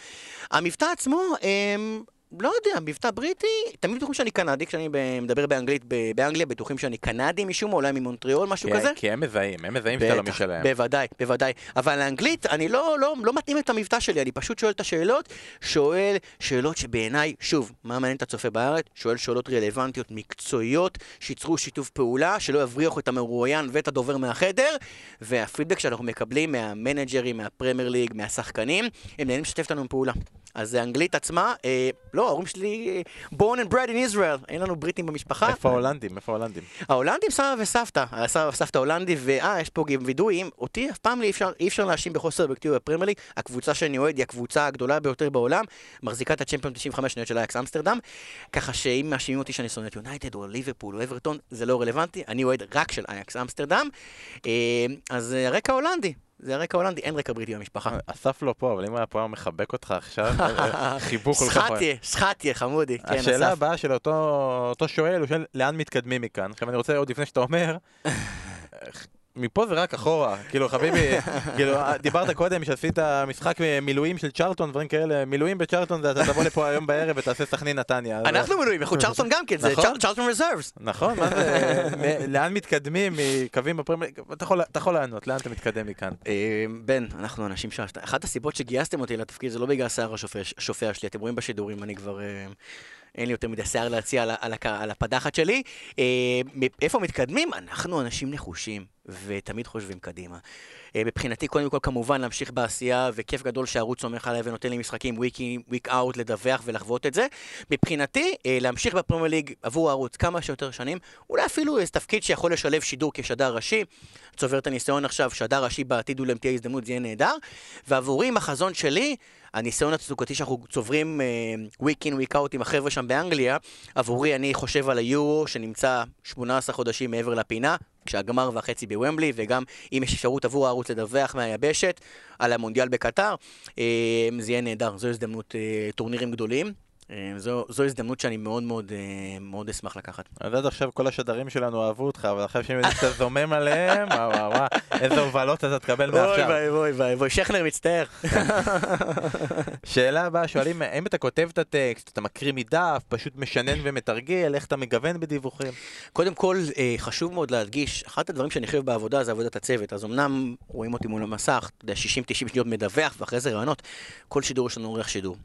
המבטא עצמו, הם... לא יודע, מבטא בריטי, תמיד בטוחים שאני קנדי, כשאני מדבר באנגלית באנגליה, בטוחים שאני קנדי משום מה, אולי ממונטריאול, משהו כי- כזה. כי הם מזהים, הם מזהים שאתה לא בטח, משלהם. בוודאי, בוודאי. אבל לאנגלית, אני לא, לא, לא מתאים את המבטא שלי, אני פשוט שואל את השאלות, שואל שאלות שבעיניי, שוב, מה מעניין את הצופה בארץ? שואל שאלות רלוונטיות, מקצועיות, שייצרו שיתוף פעולה, שלא יבריחו את המרואיין ואת הדובר מהחדר, והפידבק שאנחנו מקבלים מהמנג'רים, מהפרמייר ליג, מהשחקנים, הם נהנים לשתף אותנו פעולה. אז האנגלית עצמה, אה, לא, ההורים שלי, אה, born and bred in Israel, אין לנו בריטים במשפחה. איפה ההולנדים? איפה ההולנדים? ההולנדים סבא וסבתא, סבא וסבתא הולנדי, ואה, יש פה גם וידויים, אותי אף פעם אי אפשר, אי אפשר להאשים בחוסר אובייקטיבי בפרמייר ליג, הקבוצה שאני אוהד היא הקבוצה הגדולה ביותר בעולם, מחזיקה את הצ'מפיון 95 שניות של אייקס אמסטרדם, ככה שאם מאשימים אותי שאני שונא את יונייטד או ליברפול או אברטון, זה לא רלוונטי, אני אוהד רק של אייקס אמסטרדם, אה, אז אה, רקע הולנדי. זה הרקע הולנדי, אין רקע בריטי במשפחה. אסף לא פה, אבל אם הוא היה פה, היה מחבק אותך עכשיו, חיבוק כל כך. סחטיה, סחטיה, חמודי. כן, השאלה. הבאה של אותו שואל, הוא שואל לאן מתקדמים מכאן. עכשיו אני רוצה עוד לפני שאתה אומר, מפה זה רק אחורה, כאילו חביבי, כאילו דיברת קודם שעשית משחק מילואים של צ'רלטון, דברים כאלה, מילואים בצ'רלטון זה אתה תבוא לפה היום בערב ותעשה סכנין נתניה. אנחנו מנויים, אנחנו צ'רלטון גם כן, זה נכון. צ'רלטון רזרבס. נכון, מה זה, לאן מתקדמים מקווים בפרמייר, אתה יכול- לענות, לאן אתה מתקדם מכאן? אה, בן, אנחנו אנשים ש... אחת הסיבות שגייסתם אותי לתפקיד זה לא בגלל השיער השופע- השופע שלי, אתם רואים בשידורים, אני כבר... אין לי יותר מדי שיער להציע על, על, על הפדחת שלי. אה, איפה מתקדמים? אנחנו אנשים נחושים, ותמיד חושבים קדימה. אה, מבחינתי, קודם כל, כמובן, להמשיך בעשייה, וכיף גדול שהערוץ סומך עליי ונותן לי משחקים in, week out, לדווח ולחוות את זה. מבחינתי, אה, להמשיך בפרמייר ליג עבור הערוץ כמה שיותר שנים, אולי אפילו איזה תפקיד שיכול לשלב שידור כשדר ראשי. צובר את הניסיון עכשיו, שדר ראשי בעתיד אולי תהיה הזדמנות, זה יהיה נהדר. ועבורי, עם החזון שלי, הניסיון התעסוקתי שאנחנו צוברים week in, week out עם החבר'ה שם באנגליה, עבורי אני חושב על היורו שנמצא 18 חודשים מעבר לפינה, כשהגמר והחצי בוומבלי, וגם אם יש אפשרות עבור הערוץ לדווח מהיבשת על המונדיאל בקטר, uh, זה יהיה נהדר, זו הזדמנות, uh, טורנירים גדולים. Uh, זו, זו הזדמנות שאני מאוד מאוד, uh, מאוד אשמח לקחת. אז עד עכשיו כל השדרים שלנו אהבו אותך, אבל עכשיו שהם יודעים שאתה זומם עליהם, וואו וואו וואו, איזה הובלות אתה תקבל מעכשיו. אוי ואי ואי ואי, שכנר מצטער. שאלה הבאה, שואלים, האם אתה כותב את הטקסט, אתה מקריא מדף, פשוט משנן ומתרגל, איך אתה מגוון בדיווחים? קודם כל, אה, חשוב מאוד להדגיש, אחד הדברים שאני חושב בעבודה זה עבודת הצוות. אז אמנם רואים אותי מול המסך, אתה יודע, 60-90 שניות מדווח, ואחרי זה רעיונות. כל שידור יש לנו עורך שידור.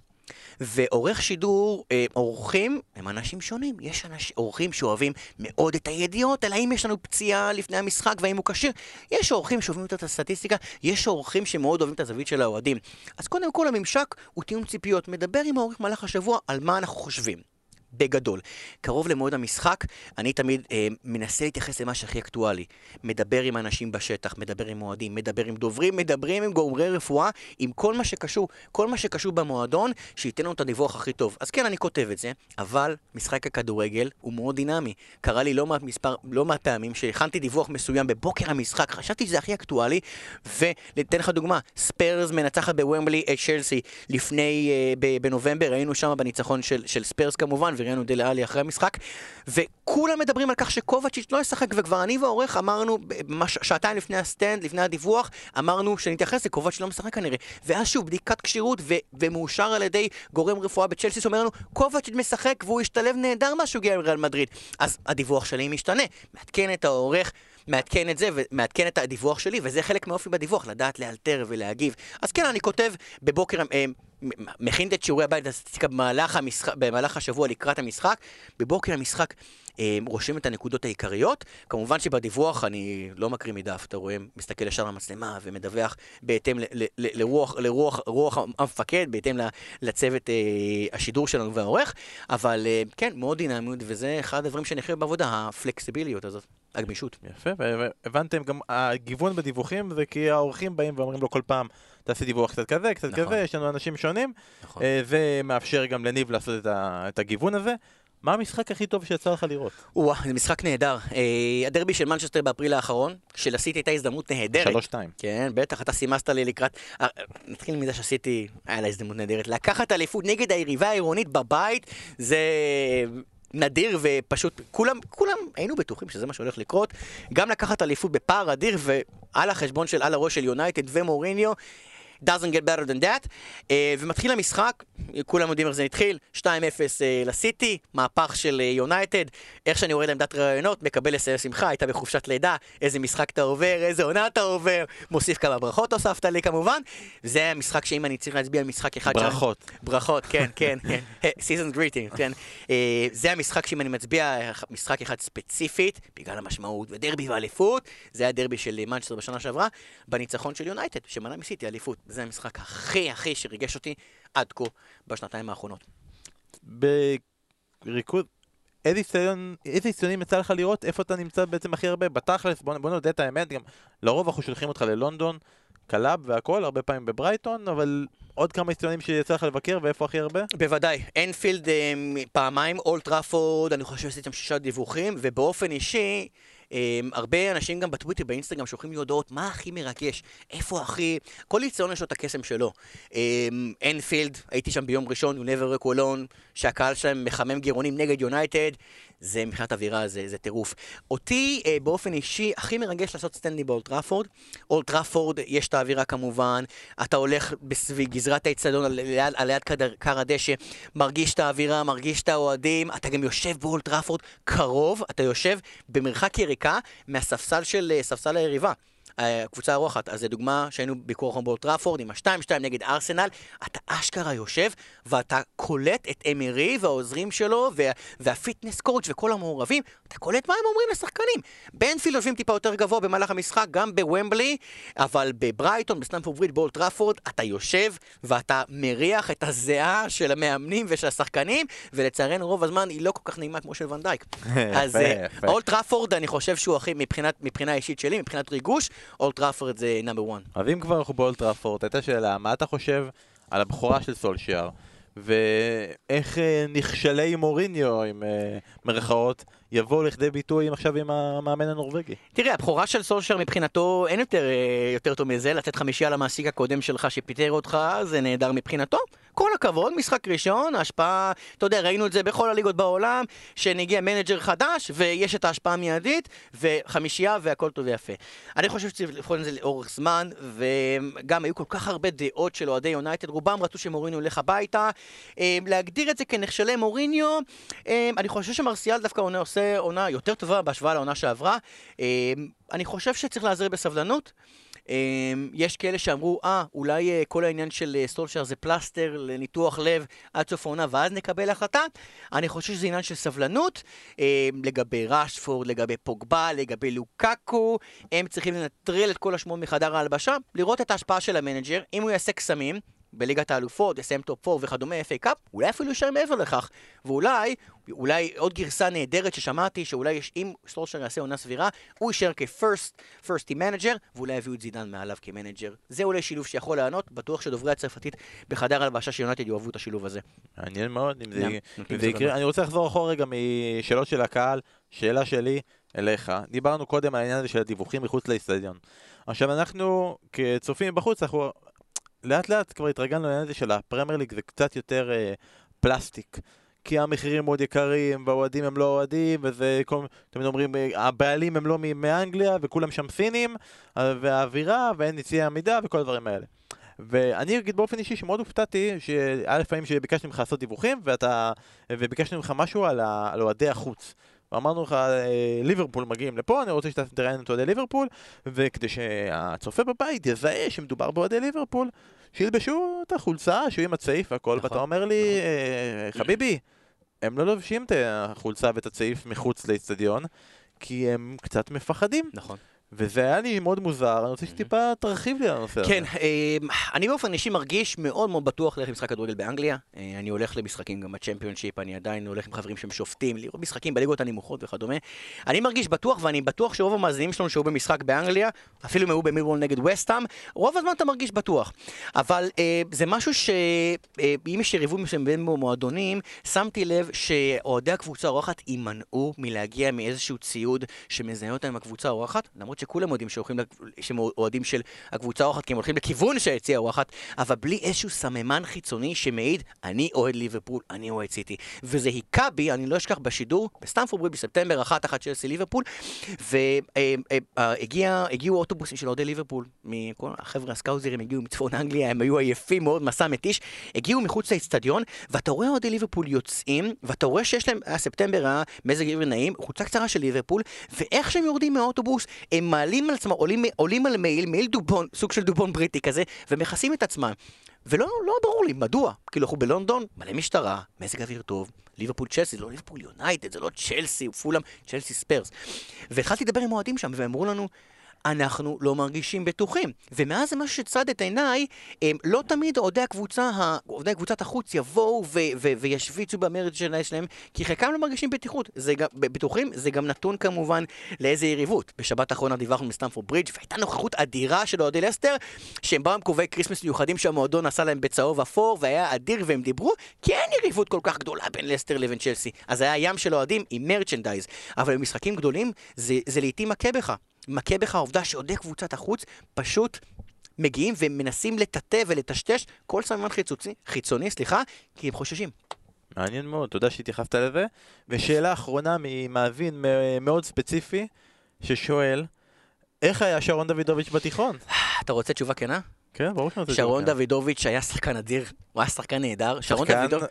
ועורך שידור, אה, עורכים, הם אנשים שונים. יש אנש, עורכים שאוהבים מאוד את הידיעות, אלא אם יש לנו פציעה לפני המשחק והאם הוא כשיר. יש עורכים שאוהבים יותר את הסטטיסטיקה, יש עורכים שמאוד אוהבים את הזווית של האוהדים. אז קודם כל, הממשק הוא תיאום ציפיות. מדבר עם העורך במהלך השבוע על מה אנחנו חושבים. בגדול. קרוב למועד המשחק, אני תמיד אה, מנסה להתייחס למה שהכי אקטואלי. מדבר עם אנשים בשטח, מדבר עם אוהדים, מדבר עם דוברים, מדברים עם גורמי רפואה, עם כל מה שקשור, כל מה שקשור במועדון, שייתן לנו את הדיווח הכי טוב. אז כן, אני כותב את זה, אבל משחק הכדורגל הוא מאוד דינמי. קרה לי לא מעט, מספר, לא מעט פעמים שהכנתי דיווח מסוים בבוקר המשחק, חשבתי שזה הכי אקטואלי, וניתן לך דוגמה, ספרס מנצחת בוומבלי את צ'לסי לפני, אה, בנובמבר, היינו שם בניצחון של, של ספרס כמובן, וראינו דלה אלי אחרי המשחק, וכולם מדברים על כך שקובצ'יץ' לא ישחק, וכבר אני והעורך אמרנו, שעתיים לפני ה stand, לפני הדיווח, אמרנו שנתייחס לקובצ'יץ' לא משחק כנראה. ואז שוב, בדיקת כשירות, ו- ומאושר על ידי גורם רפואה בצ'לסי, שאומר לנו, קובצ'יץ' משחק והוא השתלב נהדר מאז שהוא הגיע לריאל מדריד. אז הדיווח שלי משתנה, מעדכן את העורך. מעדכן את זה ומעדכן את הדיווח שלי, וזה חלק מהאופי בדיווח, לדעת לאלתר ולהגיב. אז כן, אני כותב בבוקר, אה, מכין את שיעורי הבית לסטטיסטיקה במהלך, המשחק, במהלך השבוע לקראת המשחק, בבוקר המשחק אה, רושם את הנקודות העיקריות. כמובן שבדיווח אני לא מקריא מדף, אתה רואה, מסתכל ישר למצלמה ומדווח בהתאם ל, ל, ל, לרוח, לרוח רוח המפקד, בהתאם לצוות אה, השידור שלנו והעורך, אבל אה, כן, מאוד דינמיות, וזה אחד הדברים שאני חושב בעבודה, הפלקסיביליות הזאת. הגמישות. יפה, והבנתם גם, הגיוון בדיווחים זה כי האורחים באים ואומרים לו כל פעם, תעשי דיווח קצת כזה, קצת נכון. כזה, יש לנו אנשים שונים. נכון. זה מאפשר גם לניב לעשות את הגיוון הזה. מה המשחק הכי טוב שיצא לך לראות? וואו, זה משחק נהדר. אה, הדרבי של מנצ'סטר באפריל האחרון, שלסיטי הייתה הזדמנות נהדרת. שלוש שתיים. כן, בטח, אתה סימסת לי לקראת... אה, נתחיל מזה שעשיתי, היה לה הזדמנות נהדרת. לקחת אליפות נגד היריבה העירונית בבית, זה... נדיר ופשוט כולם, כולם היינו בטוחים שזה מה שהולך לקרות. גם לקחת אליפות בפער אדיר ועל החשבון של על הראש של יונייטד ומוריניו. Doesn't get better than that. Uh, ומתחיל המשחק, כולם יודעים איך זה התחיל, 2-0 uh, אה, לסיטי, מהפך של יונייטד, uh, איך שאני יורד לעמדת רעיונות, מקבל לסייר שמחה, היית בחופשת לידה, איזה משחק אתה עובר, איזה עונה אתה עובר, מוסיף כמה ברכות הוספת לי כמובן. זה המשחק שאם אני צריך להצביע על משחק אחד... ברכות. שם, ברכות, כן, כן, כן. season greeting, כן. Uh, זה המשחק שאם אני מצביע משחק אחד ספציפית, בגלל המשמעות ודרבי ואליפות, זה הדרבי של מנצ'סטר בשנה שעברה, בניצחון של יונייטד, שמנע מסיטי אליפות. זה המשחק הכי הכי שריגש אותי עד כה בשנתיים האחרונות. בריקוד, איזה אצטדיונים יצא לך לראות? איפה אתה נמצא בעצם הכי הרבה? בתכלס, בוא, בוא נודה את האמת, גם לרוב אנחנו שולחים אותך ללונדון, קלאב והכל, הרבה פעמים בברייטון, אבל עוד כמה אצטדיונים שיצא לך לבקר, ואיפה הכי הרבה? בוודאי, אנפילד אה, פעמיים, אולד טראפורד, אני חושב שעשיתם שישה דיווחים, ובאופן אישי... Um, הרבה אנשים גם בטוויטר, באינסטגרם, שולחים לי הודעות, מה הכי מרגש? איפה הכי... כל אצטדיון יש לו את הקסם שלו. אנפילד, um, הייתי שם ביום ראשון, you'll never walk alone, שהקהל שלהם מחמם גרונות נגד יונייטד. זה מבחינת אווירה, זה, זה טירוף. אותי אה, באופן אישי הכי מרגש לעשות סטנד אפ באולד טראפורד. אולד טראפורד, יש את האווירה כמובן, אתה הולך בסביב גזרת האצטדיון על, על, על יד כר הדשא, מרגיש את האווירה, מרגיש את האוהדים, אתה גם יושב באולד טראפורד קרוב, אתה יושב במרחק יריקה מהספסל של אה, ספסל היריבה. הקבוצה האורחת, אז זו דוגמה שהיינו ביקור חום באולד טראפורד עם ה-2-2 נגד ארסנל, אתה אשכרה יושב ואתה קולט את אמירי והעוזרים שלו וה, וה fitness coach וכל המעורבים, אתה קולט מה הם אומרים לשחקנים. באנפילד יושבים טיפה יותר גבוה במהלך המשחק, גם בוומבלי, אבל בברייטון, בסטמפורד ברידג', באולד טראפורד, אתה יושב ואתה מריח את הזיעה של המאמנים ושל השחקנים, ולצערנו רוב הזמן היא לא כל כך נעימה כמו של ונדייק. אז אולד טראפורד, אני חושב שהוא הכי, מבחינה אישית שלי, מבחינת ריגוש, אולד טראפורד זה number 1. אז אם כבר אנחנו באולד טראפורד, הייתה שאלה, מה אתה חושב על הבכורה של סולשיאר? ואיך אה, נכשלי מוריניו, עם אה, מרכאות, יבואו לכדי ביטוי עכשיו עם המאמן הנורבגי. תראה, הבכורה של סולשיאר מבחינתו אין יותר, אה, יותר טוב מזה, לתת חמישייה למעסיק הקודם שלך שפיטר אותך, זה נהדר מבחינתו. כל הכבוד, משחק ראשון, ההשפעה, אתה יודע, ראינו את זה בכל הליגות בעולם, שמגיע manager חדש, ויש את ההשפעה המיידית, וחמישייה והכל טוב ויפה. אני חושב שצריך לבחון את זה לאורך זמן, וגם היו כל כך הרבה דעות של אוהדי יונייטד, רובם רצו שמוריניו ילך הביתה. אה, להגדיר את זה כנכשלי מוריניו, אה, אני חושב שמרסיאל דווקא עושה עושה עונה יותר טובה בהשוואה לעונה שעברה. אמ, אני חושב שצריך להיאזר בסבלנות. אמ, יש כאלה שאמרו, אה, אולי אה, כל העניין של אה, סולשיאר זה פלסטר לניתוח לב עד סוף העונה ואז נקבל החלטה. אני חושב שזה עניין של סבלנות אמ, לגבי ראשפורד, לגבי פוגבה, לגבי לוקאקו. הם צריכים לנטרל את כל השמות מחדר ההלבשה, לראות את ההשפעה של ה manager. אם הוא יעשה קסמים, בליגת האלופות, יסיים top 4 וכדומה, FA Cup, אולי אפילו יישאר מעבר לכך. ואולי, אולי עוד גרסה נהדרת ששמעתי, שאולי יש, אם סולשיאר יעשה עונה סבירה, הוא יישאר כ first, first team manager, ואולי יביאו את זידן מעליו כ manager. זה אולי שילוב שיכול לענות, בטוח שדוברי הצרפתית בחדר הלבשה של יונייטד יאהבו את השילוב הזה. מעניין מאוד, אם זה, אם זה יקרה. אני רוצה לחזור אחורה רגע משאלות של הקהל, שאלה שלי אליך. דיברנו קודם על העניין הזה של הדיווחים מחוץ לאיצטדיון. עכשיו אנחנו כצופים בחוץ, אנחנו לאט לאט כבר התרגלנו לעניין הזה של הפרמייר ליג זה קצת יותר אה, פלסטיק. כי המחירים מאוד יקרים, והאוהדים הם לא אוהדים, וזה, כל, תמיד אומרים, אה, הבעלים הם לא מאנגליה, וכולם שם סינים, אה, והאווירה, ואין יציאי עמידה, וכל הדברים האלה. ואני אגיד באופן אישי שמאוד הופתעתי, שהיה לפעמים שביקשתי ממך לעשות דיווחים, ואתה, וביקשתי ממך משהו על, על אוהדי החוץ. ואמרנו לך, אה, ליברפול מגיעים לפה, אני רוצה שאתה תראיין את אוהדי ליברפול, וכדי שהצופה בבית יזהה שמדובר באוהדי ליברפול, שילבשו את החולצה, שיהיו עם הצעיף והכל, נכון, ואתה אומר לי, אה, חביבי, הם לא לובשים את החולצה ואת הצעיף מחוץ לאצטדיון, כי הם קצת מפחדים. נכון. וזה היה לי מאוד מוזר, אני רוצה שטיפה תרחיב לי על הנושא הזה. כן, אני באופן אישי מרגיש מאוד מאוד בטוח ללכת למשחק כדורגל באנגליה. אה, אני הולך למשחקים גם בצ'מפיונשיפ, אני עדיין הולך עם חברים שהם שופטים, לראות משחקים בליגות הנמוכות וכדומה. אני מרגיש בטוח, ואני בטוח שרוב המאזינים שלנו שהיו במשחק באנגליה, אפילו אם היו במירון נגד וסטאם, רוב הזמן אתה מרגיש בטוח. אבל אה, זה משהו שאם אה, יש יריבות מסוים בין מועדונים, שמתי לב שאוהדי הקבוצה האורחת יימנעו מלהגיע מאיזשהו ציוד שמזהה אותם עם הקבוצה האורחת, למרות שכולם יודעים שהם אוהדים של הקבוצה האורחת, כי הם הולכים לכיוון של היציע האורחת, אבל בלי איזשהו סממן חיצוני שמעיד, אני אוהד ליברפול, אני אוהד סיטי. וזה היכה בי, אני לא אשכח בשידור, בסטמפורד ברידג' בספטמבר, אחת אחת צ'לסי ליברפול, והגיעו אוטובוסים של אוהדי ליברפול, מכל החבר'ה הסקאוזרים הגיעו מצפון אנגליה, הם היו עייפים מאוד, מסע מתיש, הגיעו מחוץ לאצטדיון, ואתה רואה אוהדי ליברפול יוצאים, ואתה רואה שיש להם, היה ספטמבר, היה מזג אוויר נעים, חולצה קצרה של ליברפול, ואיך שהם יורדים מהאוטובוס, הם מעלים על עצמם, עולים, עולים על מעיל, מעיל דובון, סוג של דובון בריטי כזה, ומכסים את עצמם. ולא לא ברור לי, מדוע? כאילו אנחנו בלונדון, מלא משטרה, מזג אוויר טוב, ליברפול צ'לסי, זה לא ליברפול יונייטד, זה לא צ'לסי, פולאם, צ'לסי ספרס. והתחלתי לדבר עם אוהדים שם, והם אמרו לנו, אנחנו לא מרגישים בטוחים. ומאז משהו שצד את עיניי, לא תמיד אוהדי הקבוצה, אוהדי קבוצת החוץ יבואו ו- ו- וישוויצו במרץ' שלהם, כי חלקם לא מרגישים בטיחות. זה גם, בטוחים, זה גם נתון כמובן לאיזה יריבות. בשבת האחרונה דיווחנו מסטמפורד ברידג' והייתה נוכחות אדירה של אוהדי לסטר, שהם באו עם כובעי כריסמס מיוחדים שהמועדון עשה להם בצהוב אפור, והיה אדיר והם דיברו, כי אין יריבות כל כך גדולה בין לסטר לבין צ'לסי. אז היה ים של אוהדים עם merchandise. אבל במשחקים גדולים, זה, זה לעיתים מכה בך. מכה בך העובדה שאוהדי קבוצת החוץ פשוט מגיעים ומנסים לטאטא ולטשטש כל סממן חיצוצי, חיצוני, סליחה, כי הם חוששים. מעניין מאוד, תודה שהתייחסת לזה. ושאלה אחרונה ממאזין מאוד ספציפי, ששואל, איך היה שרון דוידוביץ' בתיכון? אתה רוצה תשובה כנה? כן, ברור שאני רוצה שרון תשובה. דוידוביץ' היה שחקן אדיר, הוא היה שחקן נהדר. שרון דוידוביץ'...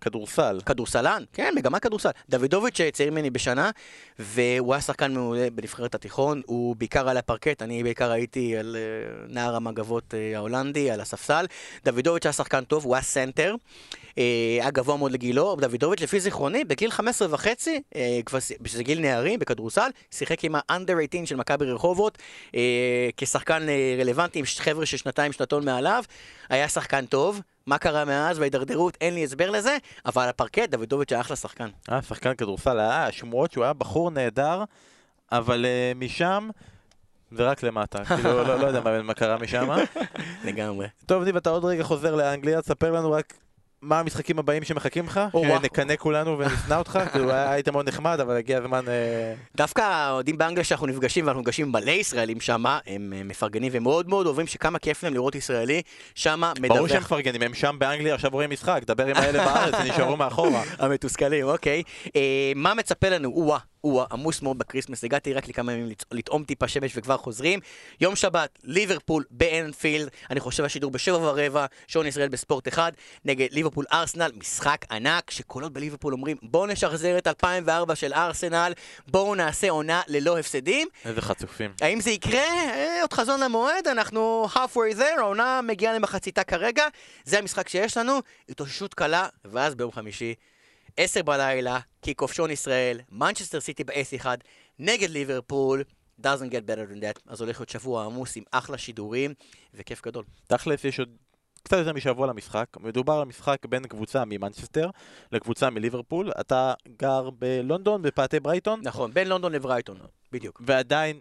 כדורסל. כדורסלן, כן, מגמה כדורסל. דוידוביץ' צעיר ממני בשנה, והוא היה שחקן מעולה בנבחרת התיכון, הוא בעיקר על הפרקט, אני בעיקר הייתי על אה, נער המגבות אה, ההולנדי, על הספסל. דוידוביץ' היה שחקן טוב, הוא היה סנטר, אה, היה גבוה מאוד לגילו. דוידוביץ', לפי זיכרוני, בגיל 15 וחצי, שזה גיל נערים בכדורסל, שיחק עם ה-under 18 של מכבי רחובות, כשחקן רלוונטי עם חבר'ה של שנתיים, שנתון מעליו, היה שחקן טוב. מה קרה מאז וההידרדרות, אין לי הסבר לזה, אבל על הפרקט דוידוביץ' היה אחלה שחקן. אה, שחקן כדורסל, היה שמועות שהוא היה בחור נהדר, אבל אה, משם זה רק למטה. כאילו, לא, לא יודע מה, מה קרה משם. לגמרי. טוב, ניב, אתה עוד רגע חוזר לאנגליה, תספר לנו רק מה המשחקים הבאים שמחכים לך, או-אה. שנקנא כולנו ונשנא אותך, כאילו היית מאוד נחמד, אבל הגיע הזמן... אה, דווקא האוהדים באנגליה שאנחנו נפגשים, ואנחנו נפגשים מלא ישראלים שם, הם אה, מפרגנים ומאוד מאוד אוהבים שכמה כיף להם לראות ישראלי שם ברור שהם מדווח. מפרגנים, הם שם באנגליה, עכשיו רואים משחק, דבר עם האלה בארץ, נשארו מאחורה. המתוסכלים, אוקיי. אה, מה מצפה לנו? או-אה, או-אה, עמוס מאוד בקריסמס, הגעתי רק לכמה ימים לטעום טיפה שמש וכבר חוזרים. יום שבת, ליברפול באנפילד, אני חושב השידור בשבע ורבע, שעון ישראל בספורט אחד, נגד ליברפול ארסנל, משחק ענק, שקולות בליברפול אומרים, בואו נשחזר את 2004 של ארסנל, בואו נעשה עונה ללא הפסדים. איזה חצופים. האם זה יקרה? אה, עוד חזון למועד, אנחנו halfway there, העונה מגיעה למחציתה כרגע, זה המשחק שיש לנו, התאוששות קלה, ואז ביום חמישי, עשר בלילה, kick-off שעון ישראל, מנצ'סטר סיטי ב-S1, נגד ליברפול, doesn't get better than that, אז הולך להיות שבוע עמוס עם אחלה שידורים, וכיף גדול. תכלס יש עוד קצת יותר משבוע למשחק, מדובר על משחק בין קבוצה ממנצ'סטר לקבוצה מליברפול, אתה גר בלונדון, בפאתי ברייטון, נכון, בין לונדון לברייטון, בדיוק. ועדיין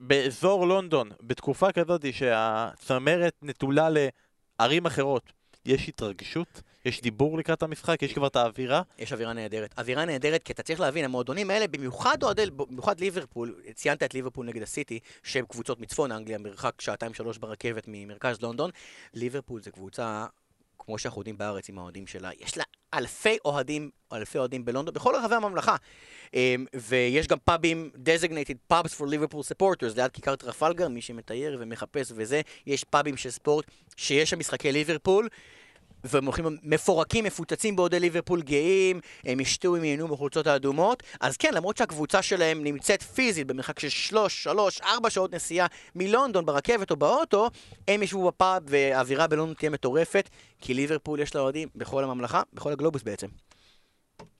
באזור לונדון, בתקופה כזאת שהצמרת נטולה לערים אחרות, יש התרגשות, יש דיבור לקראת המשחק, יש כבר את האווירה. יש אווירה נהדרת. אווירה נהדרת, כי אתה צריך להבין, המועדונים האלה, במיוחד אוהדי, במיוחד ליברפול, ציינת את ליברפול נגד הסיטי, שהם קבוצות מצפון אנגליה, מרחק שעתיים-שלוש ברכבת ממרכז לונדון. ליברפול זה קבוצה, כמו שאנחנו יודעים בארץ עם האוהדים שלה, יש לה אלפי אוהדים, אלפי אוהדים בלונדון, בכל רחבי הממלכה. אמ, ויש גם פאבים, designated pubs for Liverpool supporters, ליד כיכר טרפלגר, מי שמתייר ומחפש וזה, יש פאבים של ספורט, שיש שם משחקי ליברפול. והם הולכים מפורקים, מפוצצים בעודי ליברפול גאים, הם ישתו, הם ייהנו בחולצות האדומות. אז כן, למרות שהקבוצה שלהם נמצאת פיזית במרחק של שלוש, שלוש, ארבע שעות נסיעה מלונדון ברכבת או באוטו, הם ישבו בפאב והאווירה בלונדון תהיה מטורפת, כי ליברפול יש לה אוהדים בכל הממלכה, בכל הגלובוס בעצם.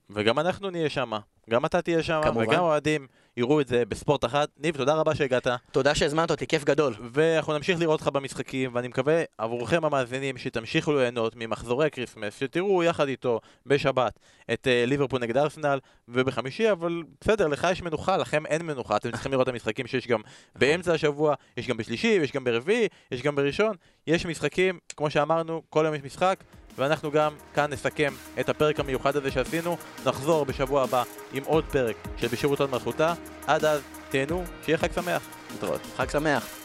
וגם אנחנו נהיה שם, גם אתה תהיה שם. וגם האוהדים יראו את זה בספורט אחת. ניב, תודה רבה שהגעת, תודה שהזמנת אותי, כיף גדול. ואנחנו נמשיך לראות אותך במשחקים, ואני מקווה עבורכם המאזינים שתמשיכו ליהנות ממחזורי הקריסמס, שתראו יחד איתו בשבת את uh, ליברפול נגד ארסנל, ובחמישי, אבל בסדר, לך יש מנוחה, לכם אין מנוחה, אתם צריכים לראות את המשחקים שיש גם באמצע השבוע, יש גם בשלישי, יש גם ברביעי, יש גם בראשון, יש משחקים, כמו שאמרנו, כל יום יש משחק. ואנחנו גם כאן נסכם את הפרק המיוחד הזה שעשינו, נחזור בשבוע הבא עם עוד פרק של בשירות עוד מלכותה, עד אז תהנו, שיהיה חג שמח, להתראות. חג שמח.